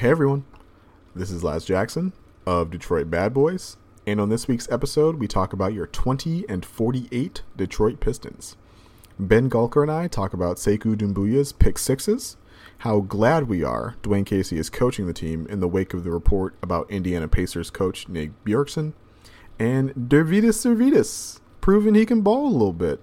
Hey everyone, this is Laz Jackson of Detroit Bad Boys, and on this week's episode, we talk about your 20 and 48 Detroit Pistons. Ben Gulker and I talk about Sekou Doumbouya's pick sixes, how glad we are Dwane Casey is coaching the team in the wake of the report about Indiana Pacers coach Nick Bjorkgren, and Deividas Sirvydis, proving he can ball a little bit.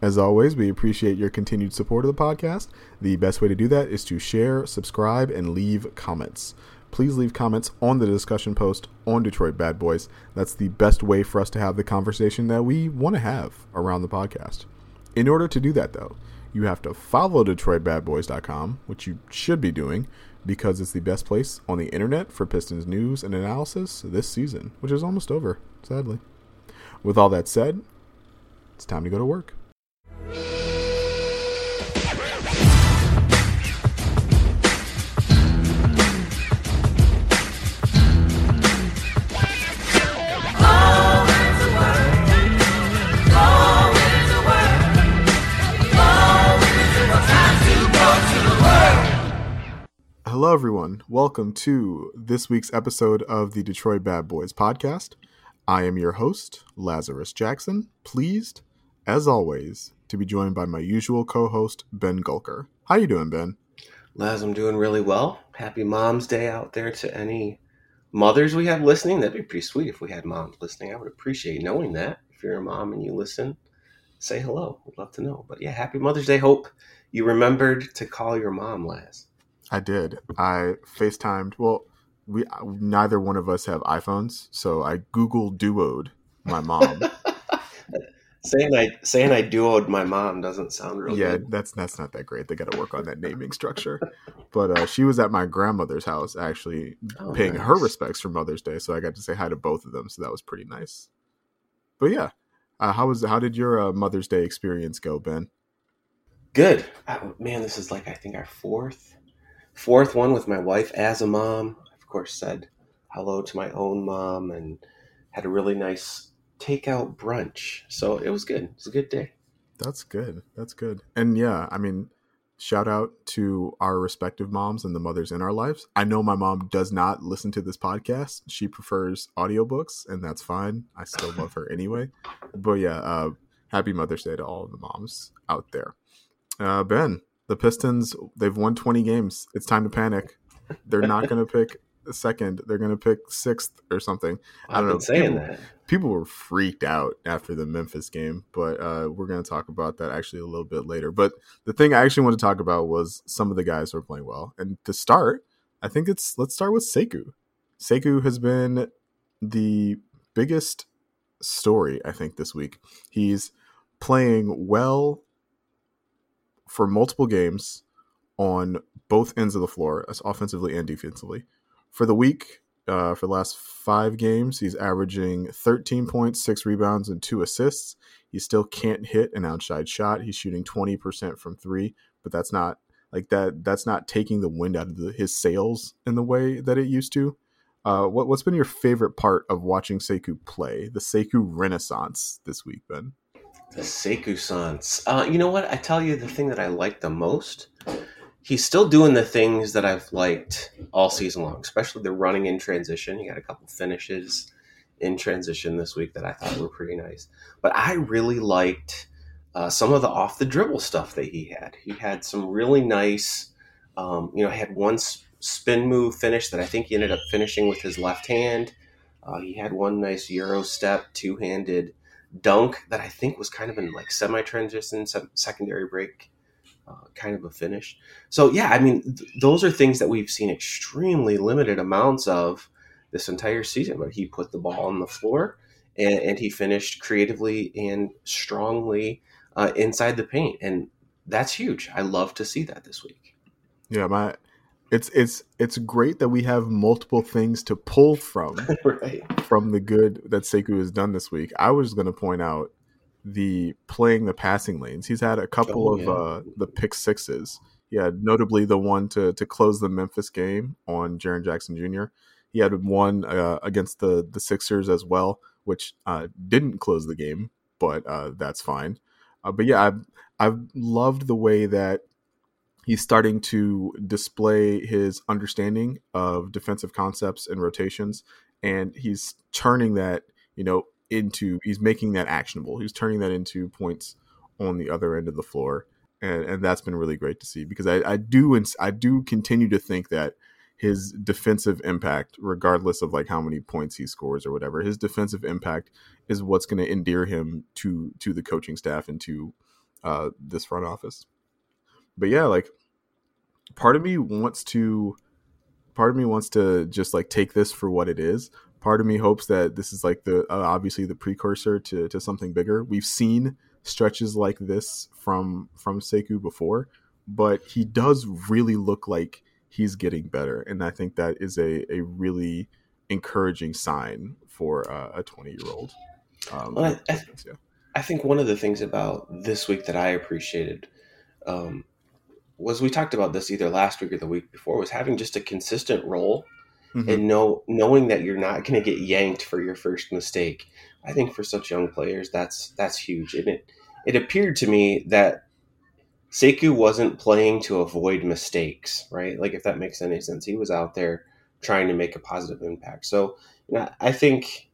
As always, we appreciate your continued support of the podcast. The best way to do that is to share, subscribe, and leave comments. Please leave comments on the discussion post on Detroit Bad Boys. That's the best way for us to have the conversation that we want to have around the podcast. In order to do that, though, you have to follow DetroitBadBoys.com, which you should be doing because it's the best place on the internet for Pistons news and analysis this season, which is almost over, sadly. With all that said, it's time to go to work. Hello, everyone. Welcome to this week's episode of the Detroit Bad Boys podcast. I am your host, Lazarus Jackson, pleased, as always, to be joined by my usual co-host, Ben Gulker. How you doing, Ben? Laz, I'm doing really well. Happy Mom's Day out there to any mothers we have listening. That'd be pretty sweet if we had moms listening. I would appreciate knowing that. If you're a mom and you listen, say hello. We'd love to know. But yeah, happy Mother's Day. Hope you remembered to call your mom, Laz. I did. I FaceTimed. Well, we neither one of us have iPhones, so I Google duoed my mom. Saying I saying I duoed my mom doesn't sound real yeah, good. that's that's not that great. They got to work on that naming structure. But uh, she was at my grandmother's house actually Oh, paying nice. her respects for Mother's Day, so I got to say hi to both of them. So that was pretty nice. But yeah, uh, how was how did your uh, Mother's Day experience go, Ben? Good. Oh, man, this is like I think our fourth fourth one with my wife as a mom. Of course, said hello to my own mom and had a really nice takeout brunch. So it was good. It was a good day. That's good. That's good. And yeah, I mean, shout out to our respective moms and the mothers in our lives. I know my mom does not listen to this podcast. She prefers audiobooks, and that's fine. I still love her anyway. But yeah, uh, happy Mother's Day to all of the moms out there. Uh, ben, the Pistons, they've won 20 games. It's time to panic. They're not going to pick second. They're going to pick sixth or something. I I've don't been know. saying People- that. people were freaked out after the Memphis game, but uh, we're going to talk about that actually a little bit later. But the thing I actually want to talk about was some of the guys who are playing well. And to start, I think it's let's start with Sekou. Sekou has been the biggest story I think this week. He's playing well for multiple games on both ends of the floor, as offensively and defensively. For the week, uh, for the last five games, he's averaging 13 points, six rebounds, and two assists. He still can't hit an outside shot. He's shooting 20% from three, but that's not like that. That's not taking the wind out of the, his sails in the way that it used to. Uh, what, what's been your favorite part of watching Sekou play? The Sekou Renaissance this week, Ben. The Sekou Sans. Uh, you know what? I tell you the thing that I like the most. He's still doing the things that I've liked all season long, especially the running in transition. He got a couple finishes in transition this week that I thought were pretty nice. But I really liked uh, some of the off the dribble stuff that he had. He had some really nice, um, you know, had one spin move finish that I think he ended up finishing with his left hand. Uh, he had one nice Euro step, two handed dunk that I think was kind of in like semi transition, secondary break, uh, kind of a finish. So yeah, I mean, th- those are things that we've seen extremely limited amounts of this entire season. But he put the ball on the floor and, and he finished creatively and strongly uh, inside the paint, and that's huge. I love to see that this week. Yeah, my it's it's it's great that we have multiple things to pull from right. from the good that Sekou has done this week. I was going to point out the playing the passing lanes. He's had a couple Oh, of uh, the pick sixes. Yeah, notably the one to to close the Memphis game on Jaren Jackson Jr. He had one uh, against the the Sixers as well, which uh, didn't close the game, but uh, that's fine. Uh, but yeah, I've I've loved the way that he's starting to display his understanding of defensive concepts and rotations and he's turning that you know into he's making that actionable he's turning that into points on the other end of the floor and, and that's been really great to see because I, I do I do continue to think that his defensive impact, regardless of like how many points he scores or whatever, his defensive impact is what's going to endear him to to the coaching staff and to uh, this front office. But yeah, like part of me wants to part of me wants to just like take this for what it is part of me hopes that this is like the uh, obviously the precursor to to something bigger we've seen stretches like this from from Sekou before but he does really look like he's getting better and i think that is a a really encouraging sign for uh, a 20 year old um, well, I, I, yeah. I, think one of the things about this week that i appreciated um, was we talked about this either last week or the week before was having just a consistent role mm-hmm. and know knowing that you're not going to get yanked for your first mistake. I think for such young players, that's that's huge. And it it appeared to me that Sekou wasn't playing to avoid mistakes, right? Like if that makes any sense, he was out there trying to make a positive impact. So you know, I think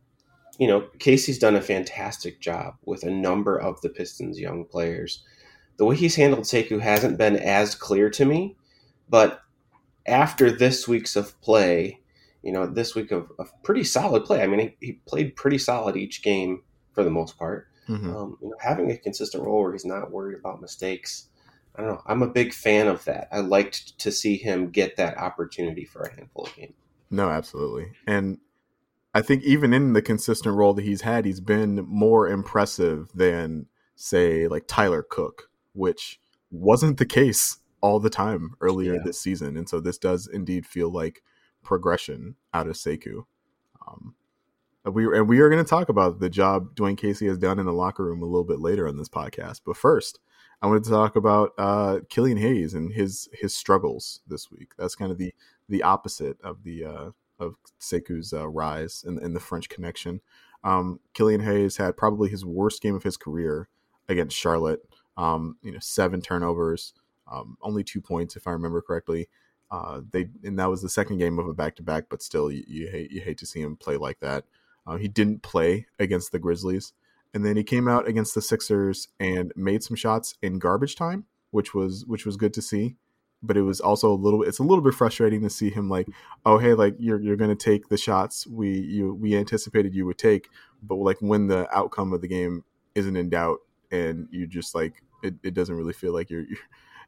you know Casey's done a fantastic job with a number of the Pistons' young players the way he's handled Sekou hasn't been as clear to me, but after this week's of play, you know, this week of, of pretty solid play. I mean, he, he, played pretty solid each game for the most part. Mm-hmm. Um, you know, having a consistent role where he's not worried about mistakes. I don't know. I'm a big fan of that. I liked to see him get that opportunity for a handful of games. No, absolutely. And I think even in the consistent role that he's had, he's been more impressive than, say, like Tyler Cook, which wasn't the case all the time earlier yeah. this season. And so this does indeed feel like progression out of Sekou. Um, we and we are going to talk about the job Dwane Casey has done in the locker room a little bit later on this podcast. But first, I wanted to talk about uh, Killian Hayes and his his struggles this week. That's kind of the the opposite of the uh, of Sekou's uh, rise in, in the French connection. Um, Killian Hayes had probably his worst game of his career against Charlotte. Um, you know, seven turnovers, um, only two points if I remember correctly. Uh, they and that was the second game of a back to back, but still, you, you, hate you hate to see him play like that. Uh, he didn't play against the Grizzlies, and then he came out against the Sixers and made some shots in garbage time, which was which was good to see. But it was also a little it's a little bit frustrating to see him like, oh hey, like you're you're gonna take the shots we you we anticipated you would take, but like when the outcome of the game isn't in doubt and you just like it, it doesn't really feel like you're, you're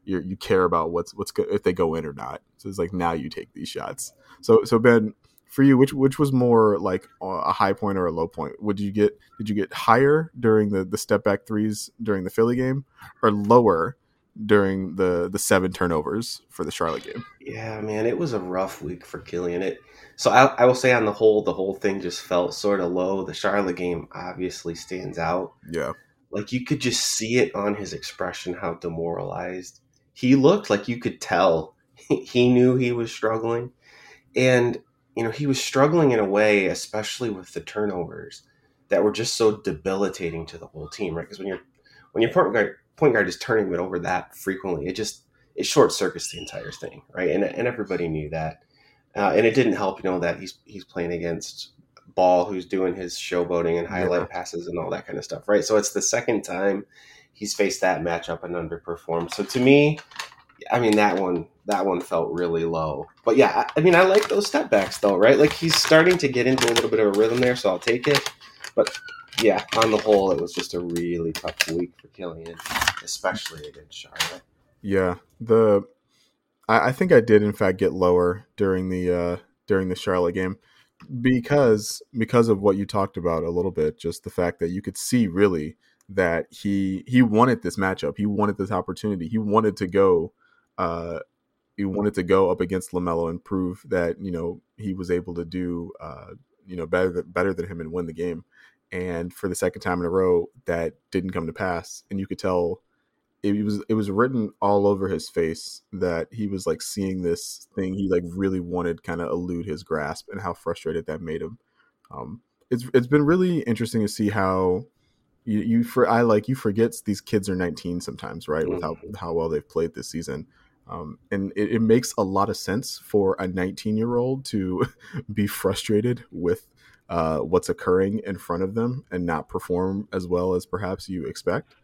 you care about what's what's good if they go in or not. So it's like now you take these shots. So so Ben, for you, which which was more like a high point or a low point? Would you get did you get higher during the the step back threes during the Philly game, or lower during the the seven turnovers for the Charlotte game? Yeah, man, it was a rough week for Killian. It so I, I will say on the whole, the whole thing just felt sort of low. The Charlotte game obviously stands out. Yeah like you could just see it on his expression how demoralized he looked like you could tell. He knew he was struggling. And you know he was struggling in a way especially with the turnovers that were just so debilitating to the whole team right? Because when you're when your point guard point guard is turning it over that frequently it just it short circuits the entire thing right? And, and everybody knew that. Uh, and it didn't help you know that he's he's playing against Ball, who's doing his showboating and highlight yeah. passes and all that kind of stuff, right? So it's the second time he's faced that matchup and underperformed. So to me, I mean that one that one felt really low. But yeah, I, I mean I like those step backs though, right? Like he's starting to get into a little bit of a rhythm there, so I'll take it. But yeah, on the whole, it was just a really tough week for Killian, especially against Charlotte. Yeah, the I, I think I did in fact get lower during the uh during the Charlotte game because because of what you talked about a little bit just the fact that you could see really that he he wanted this matchup. He wanted this opportunity. He wanted to go uh he wanted to go up against LaMelo and prove that you know he was able to do uh you know better than, better than him and win the game. And for the second time in a row that didn't come to pass. And you could tell it was it was written all over his face that he was like seeing this thing. He like really wanted kind of elude his grasp and how frustrated that made him. Um, it's it's been really interesting to see how you, you for I like you forget these kids are 19 sometimes, right? With how mm-hmm. how well they've played this season. Um, and it, it, makes a lot of sense for a 19 year old to be frustrated with uh, what's occurring in front of them and not perform as well as perhaps you expect.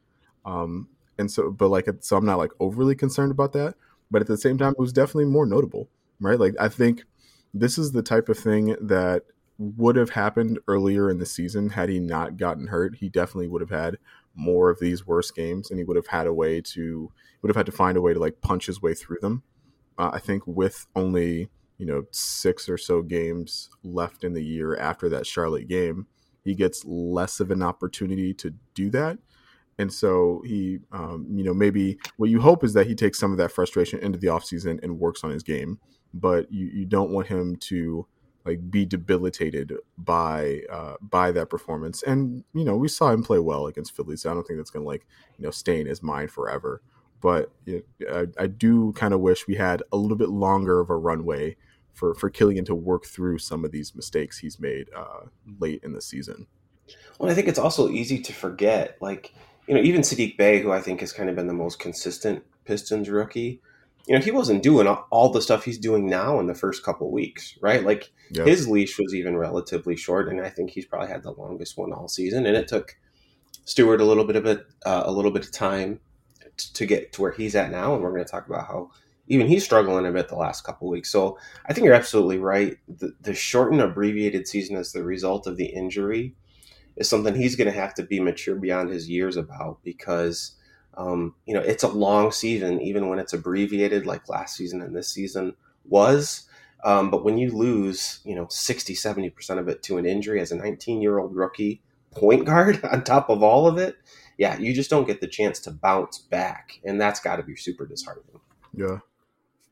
Um, and so, but like, so I'm not like overly concerned about that. But at the same time, it was definitely more notable, right? Like, I think this is the type of thing that would have happened earlier in the season had he not gotten hurt. He definitely would have had more of these worse games, and he would have had a way to would have had to find a way to like punch his way through them. Uh, I think with only you know six or so games left in the year after that Charlotte game, he gets less of an opportunity to do that. And so he, um, you know, maybe what you hope is that he takes some of that frustration into the offseason and works on his game. But you, you don't want him to like be debilitated by uh, by that performance. And you know, we saw him play well against Philly, so I don't think that's going to like you know stay in his mind forever. But I, I do kind of wish we had a little bit longer of a runway for for Killian to work through some of these mistakes he's made uh, late in the season. Well, I think it's also easy to forget, like you know, even Saddiq Bey, who I think has kind of been the most consistent Pistons rookie you know, he wasn't doing all the stuff he's doing now in the first couple weeks, right? Like yep. his leash was even relatively short, and I think he's probably had the longest one all season. And it took Stewart a little bit of it, uh, a little bit of time t- to get to where he's at now. And we're going to talk about how even he's struggling a bit the last couple weeks. So I think you're absolutely right. The, the shortened, abbreviated season as the result of the injury is something he's going to have to be mature beyond his years about because um, you know, it's a long season, even when it's abbreviated like last season and this season was. Um, but when you lose, you know, 60, 70% of it to an injury as a 19 year old rookie point guard on top of all of it, yeah, you just don't get the chance to bounce back. And that's got to be super disheartening. Yeah.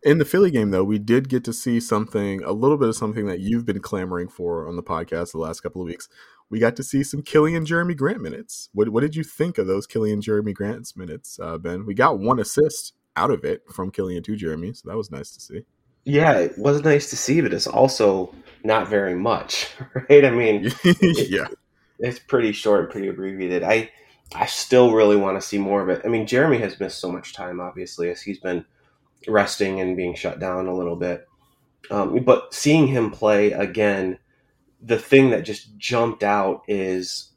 In the Philly game, though, we did get to see something, a little bit of something that you've been clamoring for on the podcast the last couple of weeks, we got to see some Killian Jerami Grant minutes. What what did you think of those Killian Jerami Grant's minutes, uh, Ben? We got one assist out of it from Killian to Jerami, so that was nice to see. Yeah, it was nice to see, but it's also not very much, right? I mean, yeah, it, it's pretty short, pretty abbreviated. I I still really want to see more of it. I mean, Jerami has missed so much time, obviously, as he's been resting and being shut down a little bit. Um, but seeing him play again the thing that just jumped out is,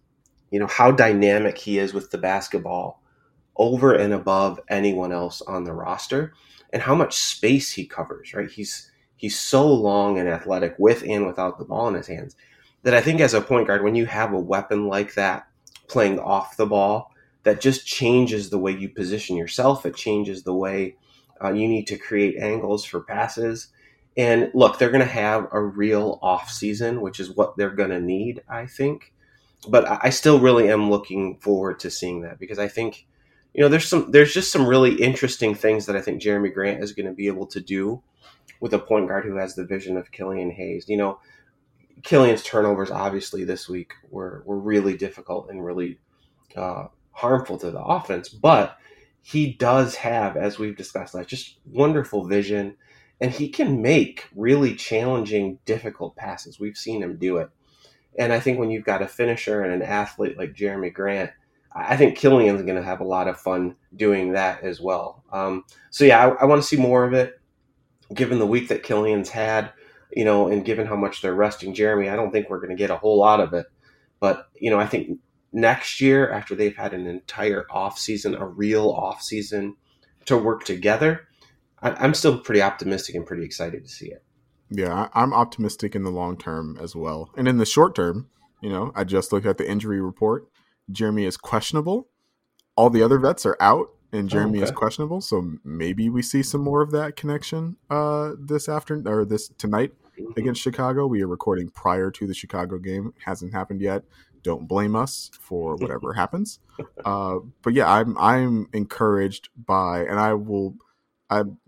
you know, how dynamic he is with the basketball over and above anyone else on the roster and how much space he covers, right? He's he's so long and athletic with and without the ball in his hands that I think as a point guard when you have a weapon like that playing off the ball that just changes the way you position yourself, it changes the way uh, you need to create angles for passes and look, they're going to have a real off season, which is what they're going to need, I think. But I still really am looking forward to seeing that because I think, you know, there's some there's just some really interesting things that I think Jerami Grant is going to be able to do with a point guard who has the vision of Killian Hayes. You know, Killian's turnovers obviously this week were were really difficult and really uh, harmful to the offense, but he does have, as we've discussed, like just wonderful vision and he can make really challenging, difficult passes. We've seen him do it. And I think when you've got a finisher and an athlete like Jerami Grant, I think Killian's going to have a lot of fun doing that as well. Um, so yeah, I, I want to see more of it. Given the week that Killian's had, you know, and given how much they're resting Jerami, I don't think we're going to get a whole lot of it. But you know, I think next year, after they've had an entire off season, a real off season to work together, I, am still pretty optimistic and pretty excited to see it. Yeah, I'm optimistic in the long term as well, and in the short term, you know, I just looked at the injury report. Jerami is questionable. All the other vets are out, and Jerami oh, okay. is questionable. So maybe we see some more of that connection uh, this afternoon or this tonight mm-hmm. against Chicago. We are recording prior to the Chicago game. It hasn't happened yet. Don't blame us for whatever happens. Uh, but yeah, I'm I'm encouraged by, and I will I'm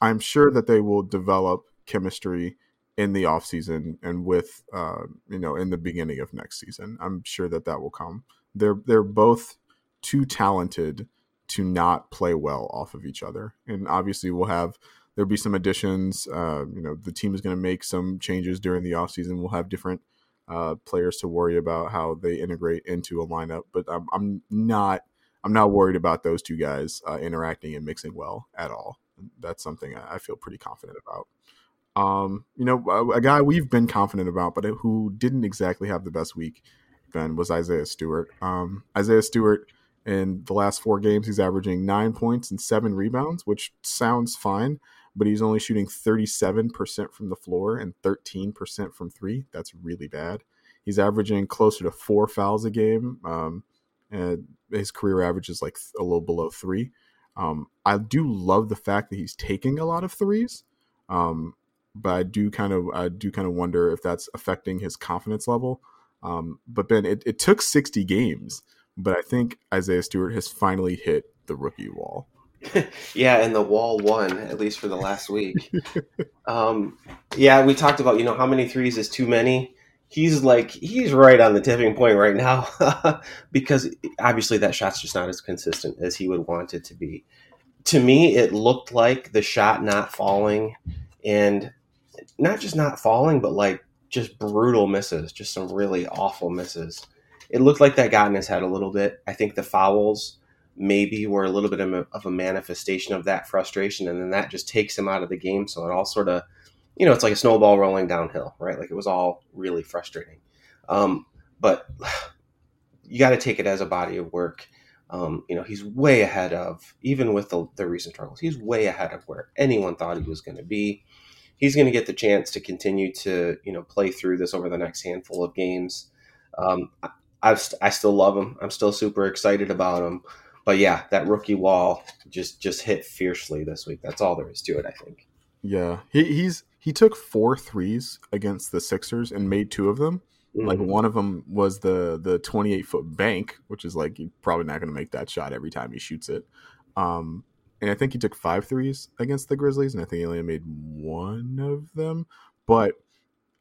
I'm sure that they will develop chemistry in the off season and with uh, you know in the beginning of next season. I'm sure that that will come. They're they're both too talented to not play well off of each other, and obviously we'll have there'll be some additions. Uh, you know, the team is going to make some changes during the off season. We'll have different uh, players to worry about how they integrate into a lineup, but I'm, I'm not I'm not worried about those two guys uh, interacting and mixing well at all. That's something I feel pretty confident about. Um, you know, a, a, guy we've been confident about, but who didn't exactly have the best week, Ben, was Isaiah Stewart. Um, Isaiah Stewart in the last four games, he's averaging nine points and seven rebounds, which sounds fine, but he's only shooting 37% from the floor and 13% from three. That's really bad. He's averaging closer to four fouls a game. Um, and his career average is like a little below three. Um, I do love the fact that he's taking a lot of threes. Um, but I do kind of I do kind of wonder if that's affecting his confidence level. Um, but Ben, it, it took 60 games, but I think Isaiah Stewart has finally hit the rookie wall. yeah, and the wall won at least for the last week. um, yeah, we talked about you know how many threes is too many. He's like he's right on the tipping point right now because obviously that shot's just not as consistent as he would want it to be. To me, it looked like the shot not falling and not just not falling, but like just brutal misses, just some really awful misses. It looked like that got in his head a little bit. I think the fouls maybe were a little bit of a, of a manifestation of that frustration, and then that just takes him out of the game. So it all sort of, you know, it's like a snowball rolling downhill, right? Like it was all really frustrating. Um, but you got to take it as a body of work. Um, you know, he's way ahead of, even with the, the recent struggles, he's way ahead of where anyone thought he was going to be he's going to get the chance to continue to you know play through this over the next handful of games. Um, I, I still love him. I'm still super excited about him. But yeah, that rookie wall just just hit fiercely this week. That's all there is to it. I think. Yeah, he, he's he took four threes against the Sixers and made two of them. Mm-hmm. Like one of them was the the 28 foot bank, which is like you're probably not going to make that shot every time he shoots it. Um, and I think he took five threes against the Grizzlies, and I think he only made one of them. But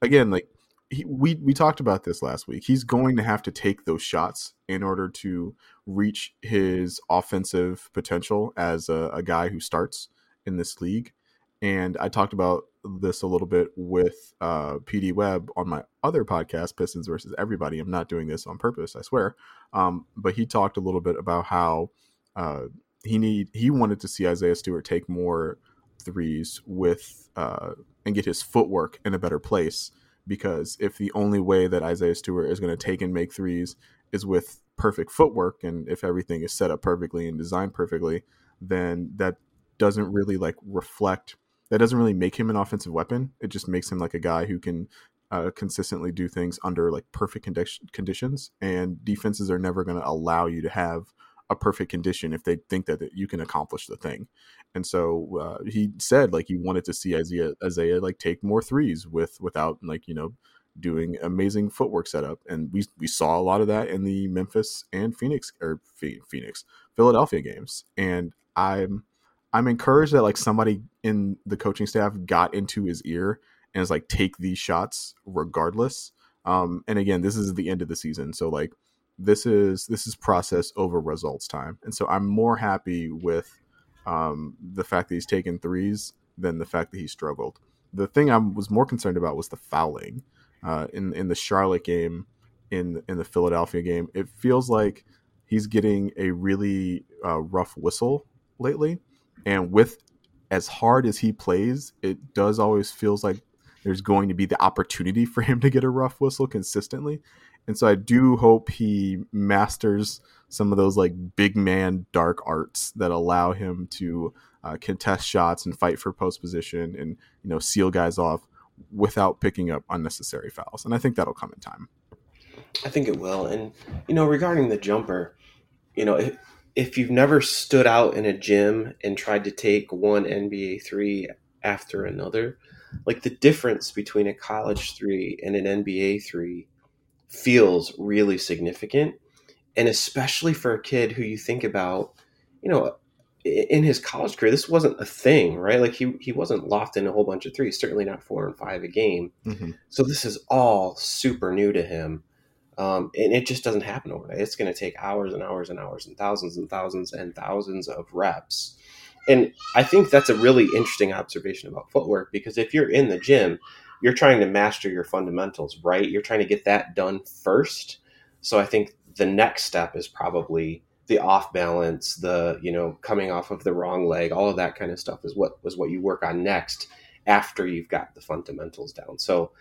again, like he, we we talked about this last week, he's going to have to take those shots in order to reach his offensive potential as a, a guy who starts in this league. And I talked about this a little bit with uh, PD Webb on my other podcast, Pistons versus Everybody. I'm not doing this on purpose, I swear. Um, but he talked a little bit about how uh, he need he wanted to see Isaiah Stewart take more threes with uh, and get his footwork in a better place because if the only way that Isaiah Stewart is going to take and make threes is with perfect footwork and if everything is set up perfectly and designed perfectly then that doesn't really like reflect that doesn't really make him an offensive weapon. It just makes him like a guy who can uh, consistently do things under like perfect condi- conditions and defenses are never going to allow you to have a perfect condition if they think that you can accomplish the thing. And so uh, he said like he wanted to see Isaiah Isaiah like take more threes with without like you know doing amazing footwork setup, and we we saw a lot of that in the Memphis and Phoenix or Phoenix Philadelphia games, and I'm I'm encouraged that like somebody in the coaching staff got into his ear and is like take these shots regardless. Um, and again, this is the end of the season, so like this is this is process over results time, and so I'm more happy with um, the fact that he's taken threes than the fact that he struggled. The thing I was more concerned about was the fouling uh, in in the Charlotte game, in in the Philadelphia game. It feels like he's getting a really uh, rough whistle lately, and with as hard as he plays, it does always feels like there's going to be the opportunity for him to get a rough whistle consistently. And so I do hope he masters some of those like big man dark arts that allow him to uh, contest shots and fight for post position and you know seal guys off without picking up unnecessary fouls. And I think that'll come in time. I think it will. And you know, regarding the jumper, you know, if, if you've never stood out in a gym and tried to take one NBA three after another, like the difference between a college three and an NBA three feels really significant. And especially for a kid who you think about, you know, in his college career, this wasn't a thing, right? Like he he wasn't locked in a whole bunch of threes, certainly not four and five a game. Mm-hmm. So this is all super new to him, um, and it just doesn't happen overnight. It's going to take hours and hours and hours and thousands and thousands and thousands of reps. And I think that's a really interesting observation about footwork because if you're in the gym, you're trying to master your fundamentals, right? You're trying to get that done first. So I think the next step is probably the off balance, the you know coming off of the wrong leg, all of that kind of stuff is what was what you work on next after you've got the fundamentals down. So,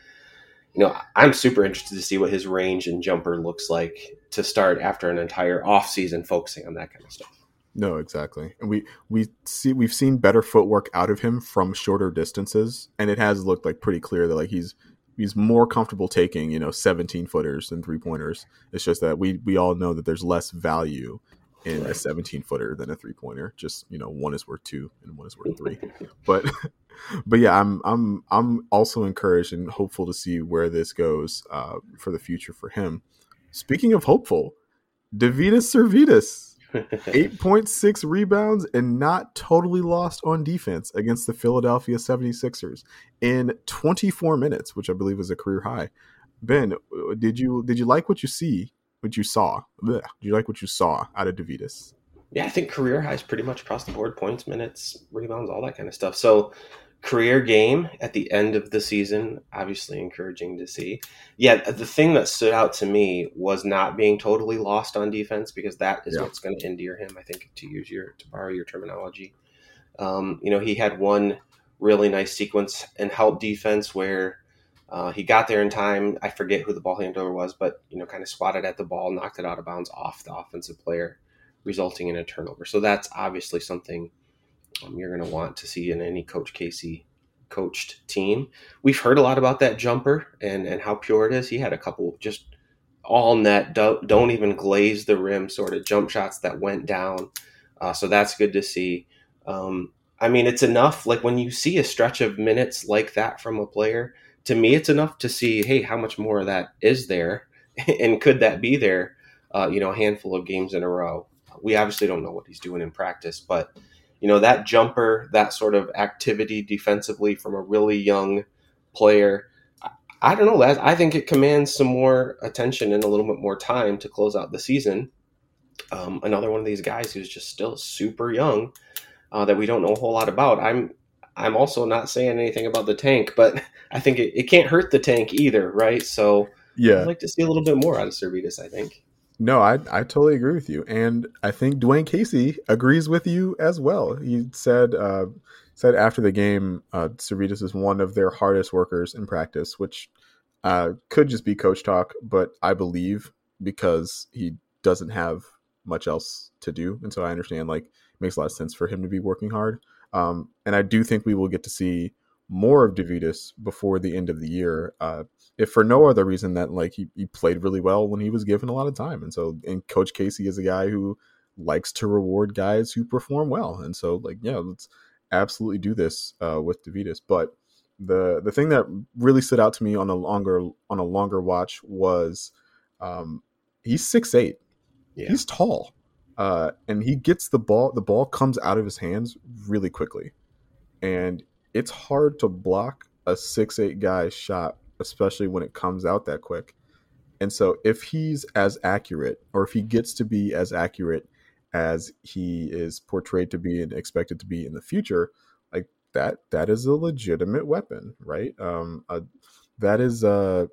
you know, I'm super interested to see what his range and jumper looks like to start after an entire off season focusing on that kind of stuff. No, exactly. And we we see we've seen better footwork out of him from shorter distances, and it has looked like pretty clear that like he's he's more comfortable taking you know 17 footers than three pointers. It's just that we we all know that there's less value in right. a 17 footer than a three pointer. Just you know, one is worth two and one is worth three. but but yeah, I'm I'm I'm also encouraged and hopeful to see where this goes uh, for the future for him. Speaking of hopeful, Deividas Sirvydis. 8.6 rebounds and not totally lost on defense against the Philadelphia 76ers in 24 minutes, which I believe is a career high. Ben, did you did you like what you see what you saw? Blech. Do you like what you saw out of Deividas? Yeah, I think career highs pretty much across the board: points, minutes, rebounds, all that kind of stuff. So, career game at the end of the season, obviously encouraging to see. Yeah, the thing that stood out to me was not being totally lost on defense because that is yeah. what's going to endear him. I think to use your to borrow your terminology. Um, you know, he had one really nice sequence and help defense where uh, he got there in time. I forget who the ball handler was, but you know, kind of swatted at the ball, knocked it out of bounds off the offensive player, resulting in a turnover. So that's obviously something um, you're going to want to see in any Coach Casey coached team. We've heard a lot about that jumper and and how pure it is. He had a couple just all net, don't, don't even glaze the rim sort of jump shots that went down. Uh, so that's good to see. Um, I mean, it's enough. Like when you see a stretch of minutes like that from a player to me, it's enough to see, hey, how much more of that is there, and could that be there? Uh, you know, a handful of games in a row. We obviously don't know what he's doing in practice, but you know that jumper, that sort of activity defensively from a really young player. I don't know. I think it commands some more attention and a little bit more time to close out the season. Um, another one of these guys who's just still super young uh, that we don't know a whole lot about. I'm I'm also not saying anything about the tank, but I think it, it can't hurt the tank either, right? So yeah, I'd like to see a little bit more out of Sirvydis. I think. No, I I totally agree with you, and I think Dwane Casey agrees with you as well. He said uh, said after the game, uh, is one of their hardest workers in practice, which uh, could just be coach talk, but I believe because he doesn't have much else to do, and so I understand like it makes a lot of sense for him to be working hard. Um, and I do think we will get to see more of Deividas before the end of the year, uh, if for no other reason that like he, he played really well when he was given a lot of time. And so, and Coach Casey is a guy who likes to reward guys who perform well. And so, like, yeah, let's absolutely do this uh, with Deividas. But the the thing that really stood out to me on a longer on a longer watch was um, he's six eight. Yeah. He's tall uh, and he gets the ball. The ball comes out of his hands really quickly, and it's hard to block a six eight guy's shot, especially when it comes out that quick. And so, if he's as accurate, or if he gets to be as accurate as he is portrayed to be and expected to be in the future, like that, that is a legitimate weapon, right? Um, uh, that is uh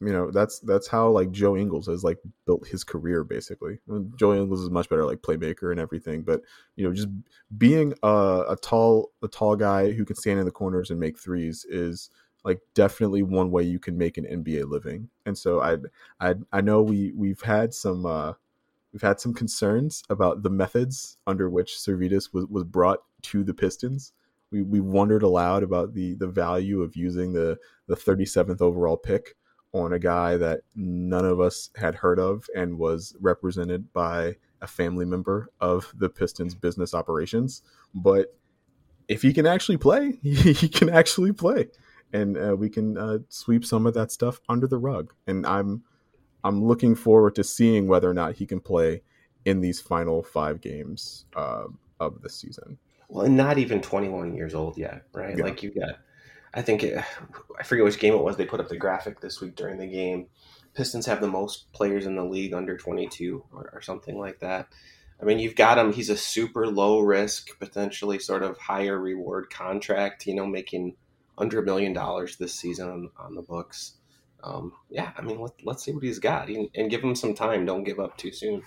you know that's that's how like Joe Ingles has like built his career basically. Joe Ingles is much better like playmaker and everything, but you know just being a, a tall a tall guy who can stand in the corners and make threes is like definitely one way you can make an NBA living. And so I I I know we we've had some uh we've had some concerns about the methods under which Sirvydis was was brought to the Pistons. We we wondered aloud about the the value of using the the 37th overall pick on a guy that none of us had heard of and was represented by a family member of the Pistons business operations. But if he can actually play, he can actually play, and uh, we can uh, sweep some of that stuff under the rug. And I'm I'm looking forward to seeing whether or not he can play in these final five games uh, of the season. Well, and not even 21 years old yet, right? Yeah. Like you got I think it, I forget which game it was. They put up the graphic this week during the game. Pistons have the most players in the league under 22 or, or something like that. I mean, you've got him. He's a super low risk, potentially sort of higher reward contract. You know, making under a million dollars this season on, on the books. Um, yeah, I mean, let, us see what he's got and, and give him some time. Don't give up too soon.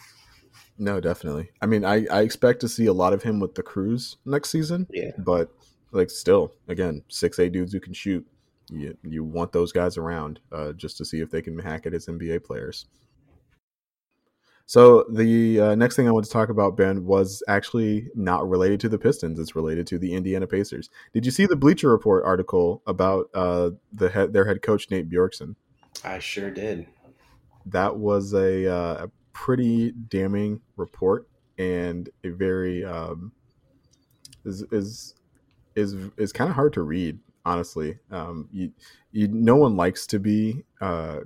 No, definitely. I mean, I, I expect to see a lot of him with the Cruise next season. Yeah. But like, still, again, six eight dudes who can shoot. You you want those guys around uh, just to see if they can hack it as NBA players. So the uh, next thing I want to talk about, Ben, was actually not related to the Pistons. It's related to the Indiana Pacers. Did you see the Bleacher Report article about uh, the head, their head coach Nate Bjorkgren? I sure did. That was a, uh, a pretty damning report and a very um, is is is is kind of hard to read. Honestly, um, you, you no one likes to be uh,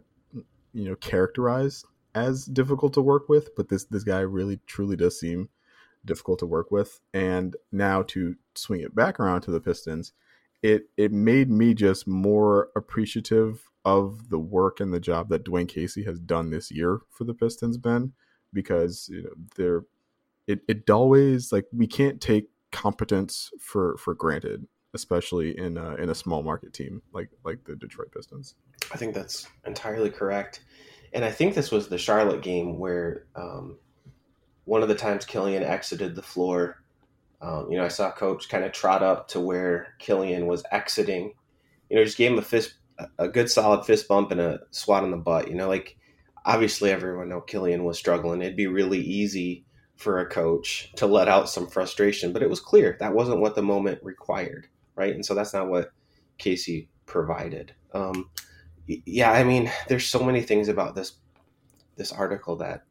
you know characterized as difficult to work with, but this this guy really truly does seem difficult to work with. And now to swing it back around to the Pistons, it it made me just more appreciative of the work and the job that Dwane Casey has done this year for the Pistons, Ben, because you know they're it, it always like we can't take competence for for granted, especially in a, in a small market team like like the Detroit Pistons. I think that's entirely correct and I think this was the Charlotte game where um, one of the times Killian exited the floor. Um, you know, I saw Coach kind of trot up to where Killian was exiting. You know, just gave him a fist, a good solid fist bump and a swat on the butt. You know, like obviously everyone know Killian was struggling. It'd be really easy for a coach to let out some frustration, but it was clear that wasn't what the moment required, right? And so that's not what Casey provided. Um, yeah, I mean, there's so many things about this this article that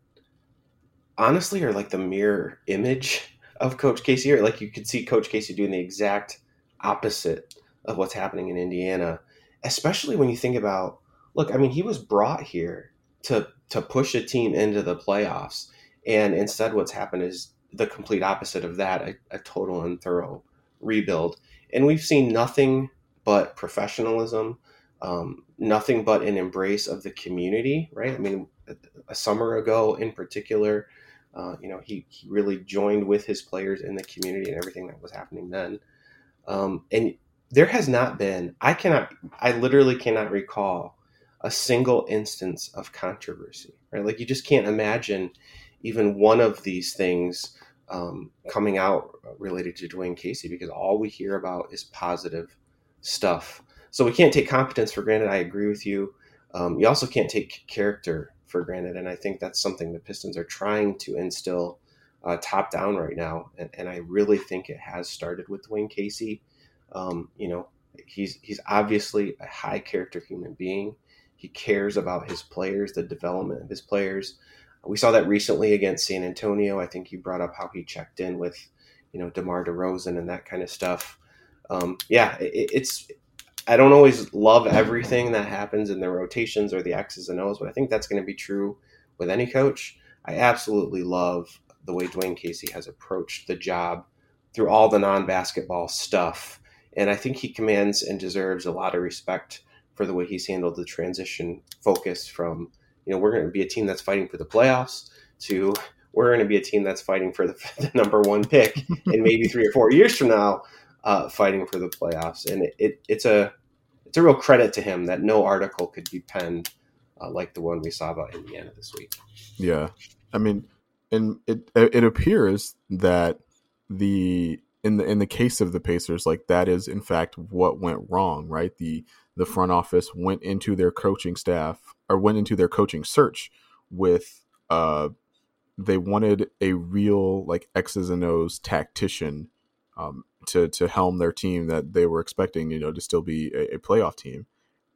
honestly are like the mirror image of Coach Casey. Or like you could see Coach Casey doing the exact opposite of what's happening in Indiana, especially when you think about look, I mean, he was brought here to to push a team into the playoffs. And instead what's happened is the complete opposite of that, a, a total and thorough rebuild. And we've seen nothing but professionalism, um, nothing but an embrace of the community, right? I mean, a summer ago in particular, uh, you know, he, he really joined with his players in the community and everything that was happening then. Um, and there has not been, I cannot, I literally cannot recall a single instance of controversy, right? Like you just can't imagine even one of these things um, coming out related to Dwane Casey because all we hear about is positive stuff. So we can't take competence for granted. I agree with you. Um, you also can't take character for granted, and I think that's something the Pistons are trying to instill uh, top down right now. And, and, I really think it has started with Dwane Casey. Um, you know, he's he's obviously a high character human being. He cares about his players, the development of his players. We saw that recently against San Antonio. I think you brought up how he checked in with, you know, DeMar DeRozan and that kind of stuff. Um, yeah, it, it's I don't always love everything that happens in the rotations or the X's and O's, but I think that's going to be true with any coach. I absolutely love the way Dwane Casey has approached the job through all the non basketball stuff. And I think he commands and deserves a lot of respect for the way he's handled the transition focus from, you know, we're going to be a team that's fighting for the playoffs to we're going to be a team that's fighting for the, the number one pick and maybe three or four years from now uh, fighting for the playoffs, and it, it, it's a it's a real credit to him that no article could be penned uh, like the one we saw about Indiana this week. Yeah, I mean, and it it appears that the in the in the case of the Pacers, like that is in fact what went wrong, right? The the front office went into their coaching staff or went into their coaching search with uh they wanted a real like X's and O's tactician um, to to helm their team that they were expecting, you know, to still be a, a playoff team.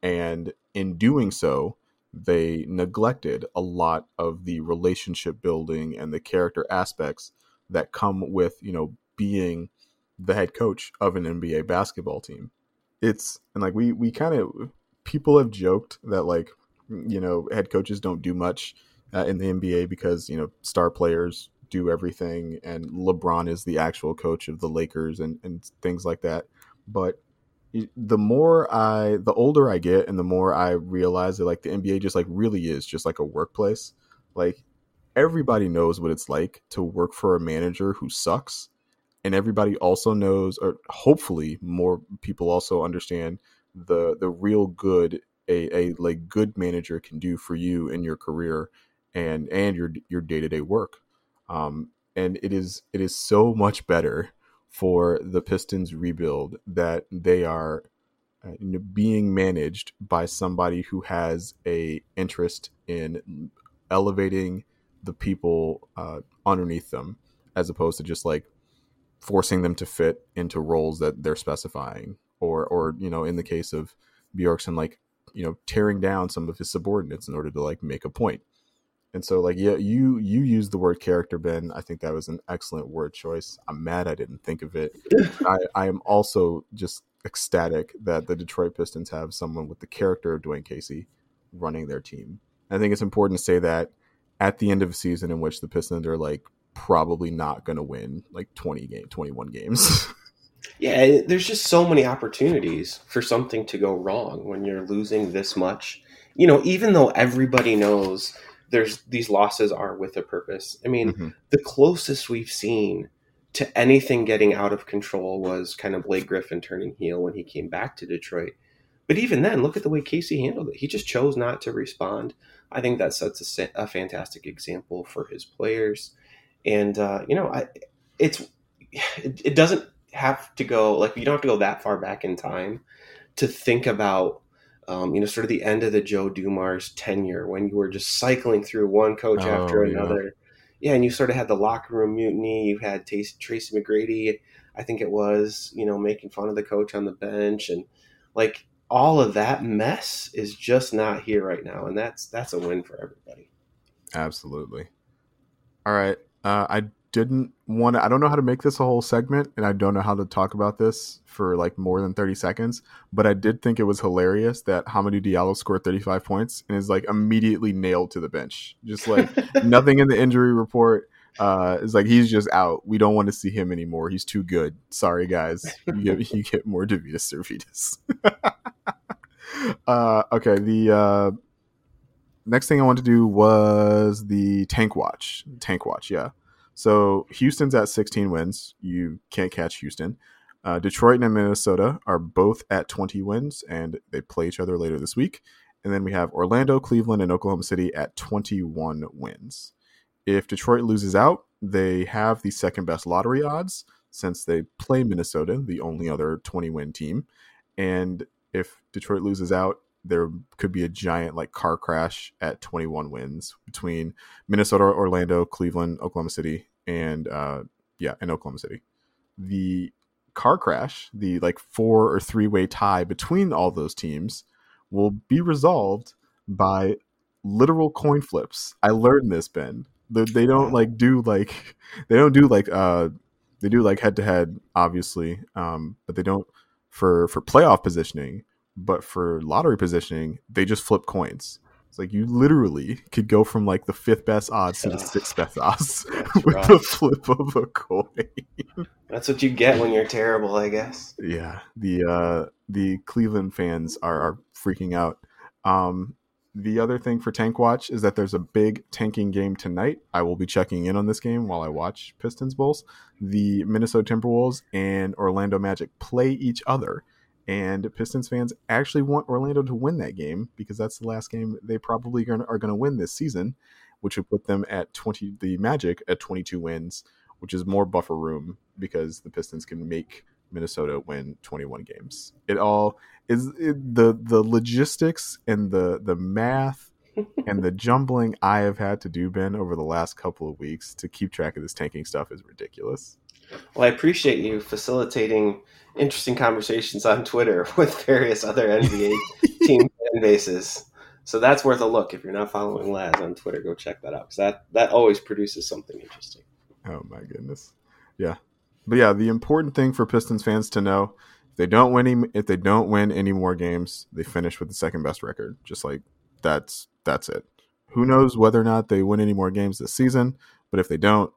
And in doing so, they neglected a lot of the relationship building and the character aspects that come with, you know, being the head coach of an NBA basketball team. It's and like we we kind of people have joked that like you know head coaches don't do much uh, in the NBA because you know star players do everything and LeBron is the actual coach of the Lakers and, and things like that. But the more I the older I get and the more I realize that like the NBA just like really is just like a workplace. Like everybody knows what it's like to work for a manager who sucks. And everybody also knows or hopefully more people also understand the the real good a, a like good manager can do for you in your career and and your your day-to-day work Um, and it is it is so much better for the Pistons rebuild that they are uh, being managed by somebody who has a interest in elevating the people uh, underneath them as opposed to just like forcing them to fit into roles that they're specifying or or you know in the case of Bjorkgren like you know tearing down some of his subordinates in order to like make a point. And so like yeah you you used the word character ben. I think that was an excellent word choice. I'm mad i didn't think of it. I i am also just ecstatic that the detroit pistons have someone with the character of dwane casey running their team. I think it's important to say that at the end of a season in which the pistons are like probably not going to win like 20 game 21 games yeah there's just so many opportunities for something to go wrong when you're losing this much you know even though everybody knows there's these losses are with a purpose. I mean, mm-hmm. the closest we've seen to anything getting out of control was kind of Blake Griffin turning heel when he came back to Detroit. But even then, look at the way Casey handled it. He just chose not to respond. I think that sets a, a fantastic example for his players. And uh, you know, I, it's it, it doesn't have to go like you don't have to go that far back in time to think about um, you know, sort of the end of the Joe Dumars tenure when you were just cycling through one coach oh, after another. Yeah. yeah. and you sort of had the locker room mutiny. You had T- Tracy McGrady, I think it was, you know, making fun of the coach on the bench, and like all of that mess is just not here right now, and that's that's a win for everybody. Absolutely. All right, uh, I didn't want to. I don't know how to make this a whole segment, and I don't know how to talk about this for like more than thirty seconds. But I did think it was hilarious that Hamidou Diallo scored thirty five points and is like immediately nailed to the bench, just like nothing in the injury report. Uh, it's like he's just out. We don't want to see him anymore. He's too good. Sorry, guys. You get you get more Deividas Sirvydis. uh, okay, the uh, next thing I wanted to do was the tank watch. Tank watch, yeah. So Houston's at 16 wins. You can't catch Houston. Uh, Detroit and Minnesota are both at 20 wins, and they play each other later this week. And then we have Orlando, Cleveland, and Oklahoma City at 21 wins. If Detroit loses out, they have the second best lottery odds since they play Minnesota, the only other 20 win team. And if Detroit loses out, there could be a giant like car crash at 21 wins between Minnesota, Orlando, Cleveland, Oklahoma City, and uh, yeah, and Oklahoma City. The car crash, the like four or three way tie between all those teams, will be resolved by literal coin flips. I learned this, Ben. They, they don't like do like they don't do like uh they do like head to head, obviously, um, but they don't for for playoff positioning but for lottery positioning, they just flip coins. It's like you literally could go from like the fifth best odds to the sixth best odds with rough. the flip of a coin. That's what you get when you're terrible, I guess. Yeah, the uh, the Cleveland fans are, are freaking out. Um, the other thing for Tank Watch is that there's a big tanking game tonight. I will be checking in on this game while I watch Pistons Bulls. The Minnesota Timberwolves and Orlando Magic play each other and Pistons fans actually want Orlando to win that game because that's the last game they probably are going to win this season, which would put them at 20, the Magic at 22 wins, which is more buffer room because the Pistons can make Minnesota win 21 games. It all is it, the the logistics and the the math and the jumbling I have had to do Ben over the last couple of weeks to keep track of this tanking stuff is ridiculous. Well, I appreciate you facilitating interesting conversations on Twitter with various other NBA team fan bases. So that's worth a look. If you're not following Laz on Twitter, go check that out because that that always produces something interesting. Oh my goodness, yeah, but yeah, the important thing for Pistons fans to know: if they don't win, any, if they don't win any more games, they finish with the second best record. Just like that's that's it. Who knows whether or not they win any more games this season? But if they don't,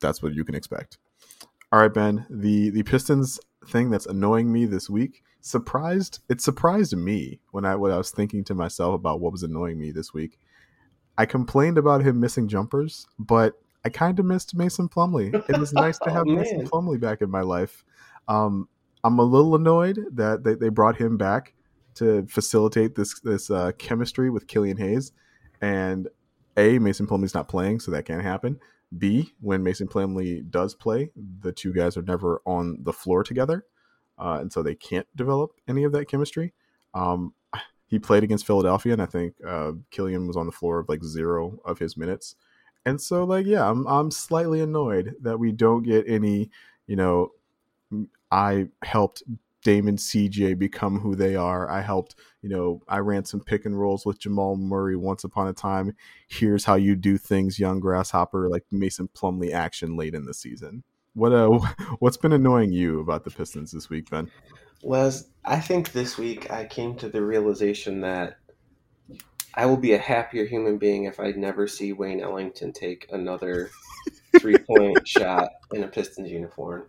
that's what you can expect. All right, Ben. The the Pistons thing that's annoying me this week surprised it surprised me when I when I was thinking to myself about what was annoying me this week. I complained about him missing jumpers, but I kind of missed Mason Plumlee. It was nice to have oh, Mason Plumlee back in my life. Um, I'm a little annoyed that they, they brought him back to facilitate this this uh, chemistry with Killian Hayes, and a Mason Plumlee's not playing, so that can't happen. B, when Mason Plumlee does play, the two guys are never on the floor together, uh, and so they can't develop any of that chemistry. Um, he played against Philadelphia, and I think uh, Killian was on the floor of like zero of his minutes. And so, like, yeah, I'm I'm slightly annoyed that we don't get any. You know, I helped Damon CJ become who they are. I helped, you know, I ran some pick and rolls with Jamal Murray once upon a time. Here's how you do things, young grasshopper, like Mason Plumlee action late in the season. What uh what's been annoying you about the Pistons this week, Ben? Was I think this week I came to the realization that I will be a happier human being if I never see Wayne Ellington take another three point shot in a Pistons uniform.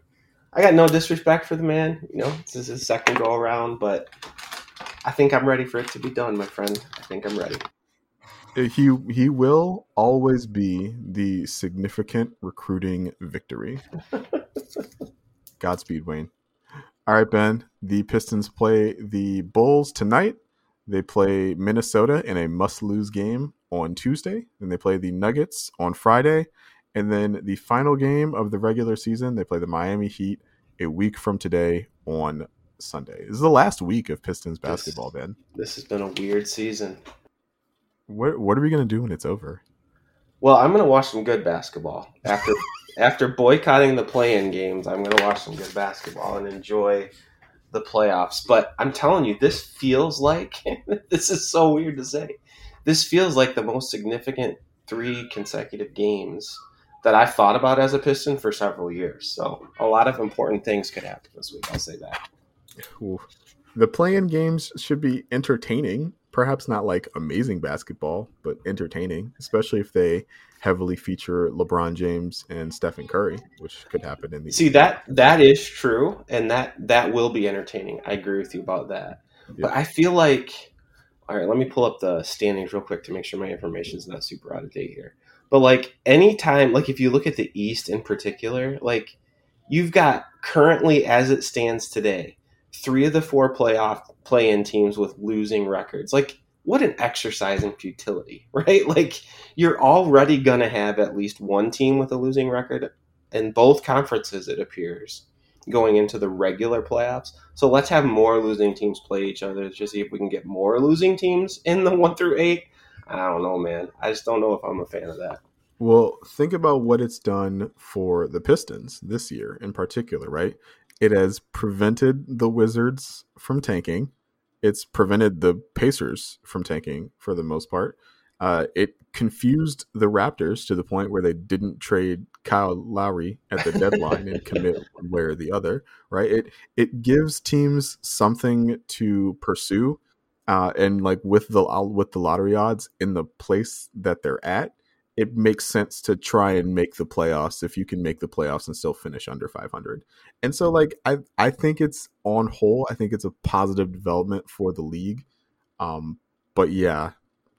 I got no disrespect for the man. You know, this is his second go around, but I think I'm ready for it to be done, my friend. I think I'm ready. He he will always be the significant recruiting victory. Godspeed, Wayne. All right, Ben. The Pistons play the Bulls tonight. They play Minnesota in a must-lose game on Tuesday. Then they play the Nuggets on Friday. And then the final game of the regular season, they play the Miami Heat a week from today on Sunday. This is the last week of Pistons basketball, this, Ben. This has been a weird season. What what are we gonna do when it's over? Well, I'm gonna watch some good basketball after after boycotting the play-in games. I'm gonna watch some good basketball and enjoy the playoffs. But I'm telling you, this feels like this is so weird to say. This feels like the most significant three consecutive games that I've thought about as a Piston for several years. So a lot of important things could happen this week. I'll say that. Ooh. The play-in games should be entertaining. Perhaps not like amazing basketball, but entertaining, especially if they heavily feature LeBron James and Stephen Curry, which could happen in the See that that is true and that that will be entertaining. I agree with you about that. Yeah. But I feel like all right, let me pull up the standings real quick to make sure my information is not super out of date here. But like anytime, like if you look at the East in particular, like you've got currently as it stands today, three of the four playoff play-in teams with losing records. Like what an exercise in futility, right? Like you're already gonna have at least one team with a losing record in both conferences, it appears, going into the regular playoffs. So let's have more losing teams play each other to see if we can get more losing teams in the one through eight I don't know, man. I just don't know if I'm a fan of that. Well, think about what it's done for the Pistons this year in particular, right? It has prevented the Wizards from tanking. It's prevented the Pacers from tanking for the most part. Uh, it confused the Raptors to the point where they didn't trade Kyle Lowry at the deadline and commit one way or the other. Right? It it gives teams something to pursue uh, and like with the with the lottery odds in the place that they're at, it makes sense to try and make the playoffs if you can make the playoffs and still finish under 500. And so like I I think it's on whole, I think it's a positive development for the league. Um but yeah,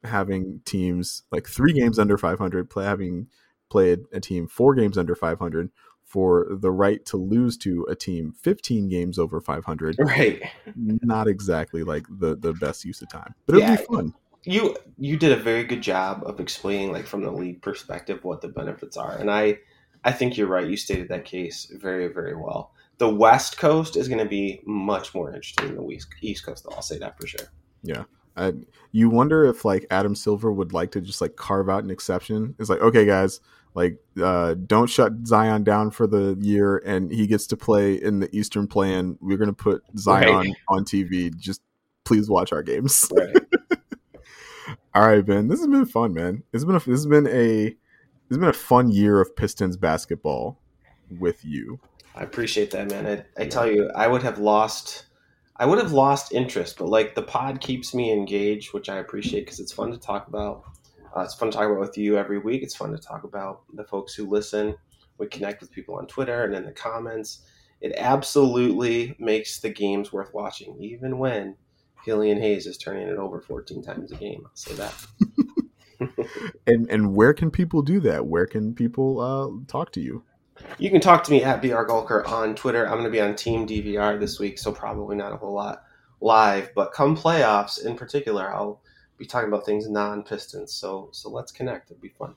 having teams like 3 games under 500, play having played a team 4 games under 500 for the right to lose to a team 15 games over 500 right. Not exactly like the the best use of time but it'll yeah, be fun. You you did a very good job of explaining like from the league perspective what the benefits are and i i think you're right you stated that case very very well. The west coast is going to be much more interesting than the east coast though i'll say that for sure. Yeah. I, you wonder if like adam silver would like to just like carve out an exception. It's like okay guys like, uh, don't shut Zion down for the year, and he gets to play in the Eastern Plan. We're gonna put Zion right. on TV. Just please watch our games. Right. All right, Ben. This has been fun, man. It's been a, this has been a this has been a fun year of Pistons basketball with you. I appreciate that, man. I, I tell you, I would have lost. I would have lost interest, but like the pod keeps me engaged, which I appreciate because it's fun to talk about. Uh, it's fun to talk about with you every week. It's fun to talk about the folks who listen. We connect with people on Twitter and in the comments. It absolutely makes the games worth watching, even when Killian Hayes is turning it over 14 times a game. I'll say that. and and where can people do that? Where can people uh, talk to you? You can talk to me at BR Gulker on Twitter. I'm going to be on Team DVR this week, so probably not a whole lot live. But come playoffs in particular, I'll be talking about things non Pistons. So so let's connect. It'd be fun.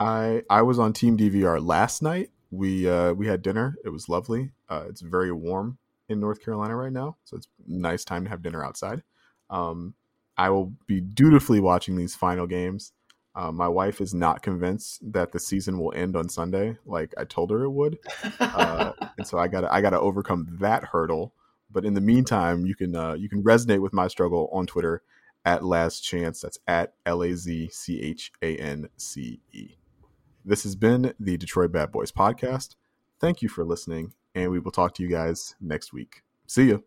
I I was on Team DVR last night. We uh, we had dinner. It was lovely. Uh, it's very warm in North Carolina right now, so it's a nice time to have dinner outside. Um, I will be dutifully watching these final games. Uh, my wife is not convinced that the season will end on Sunday, like I told her it would, uh, and so I got I got to overcome that hurdle. But in the meantime, you can uh, you can resonate with my struggle on Twitter at LazChance. That's at L A Z C H A N C E. This has been the Detroit Bad Boys podcast. Thank you for listening, and we will talk to you guys next week. See you.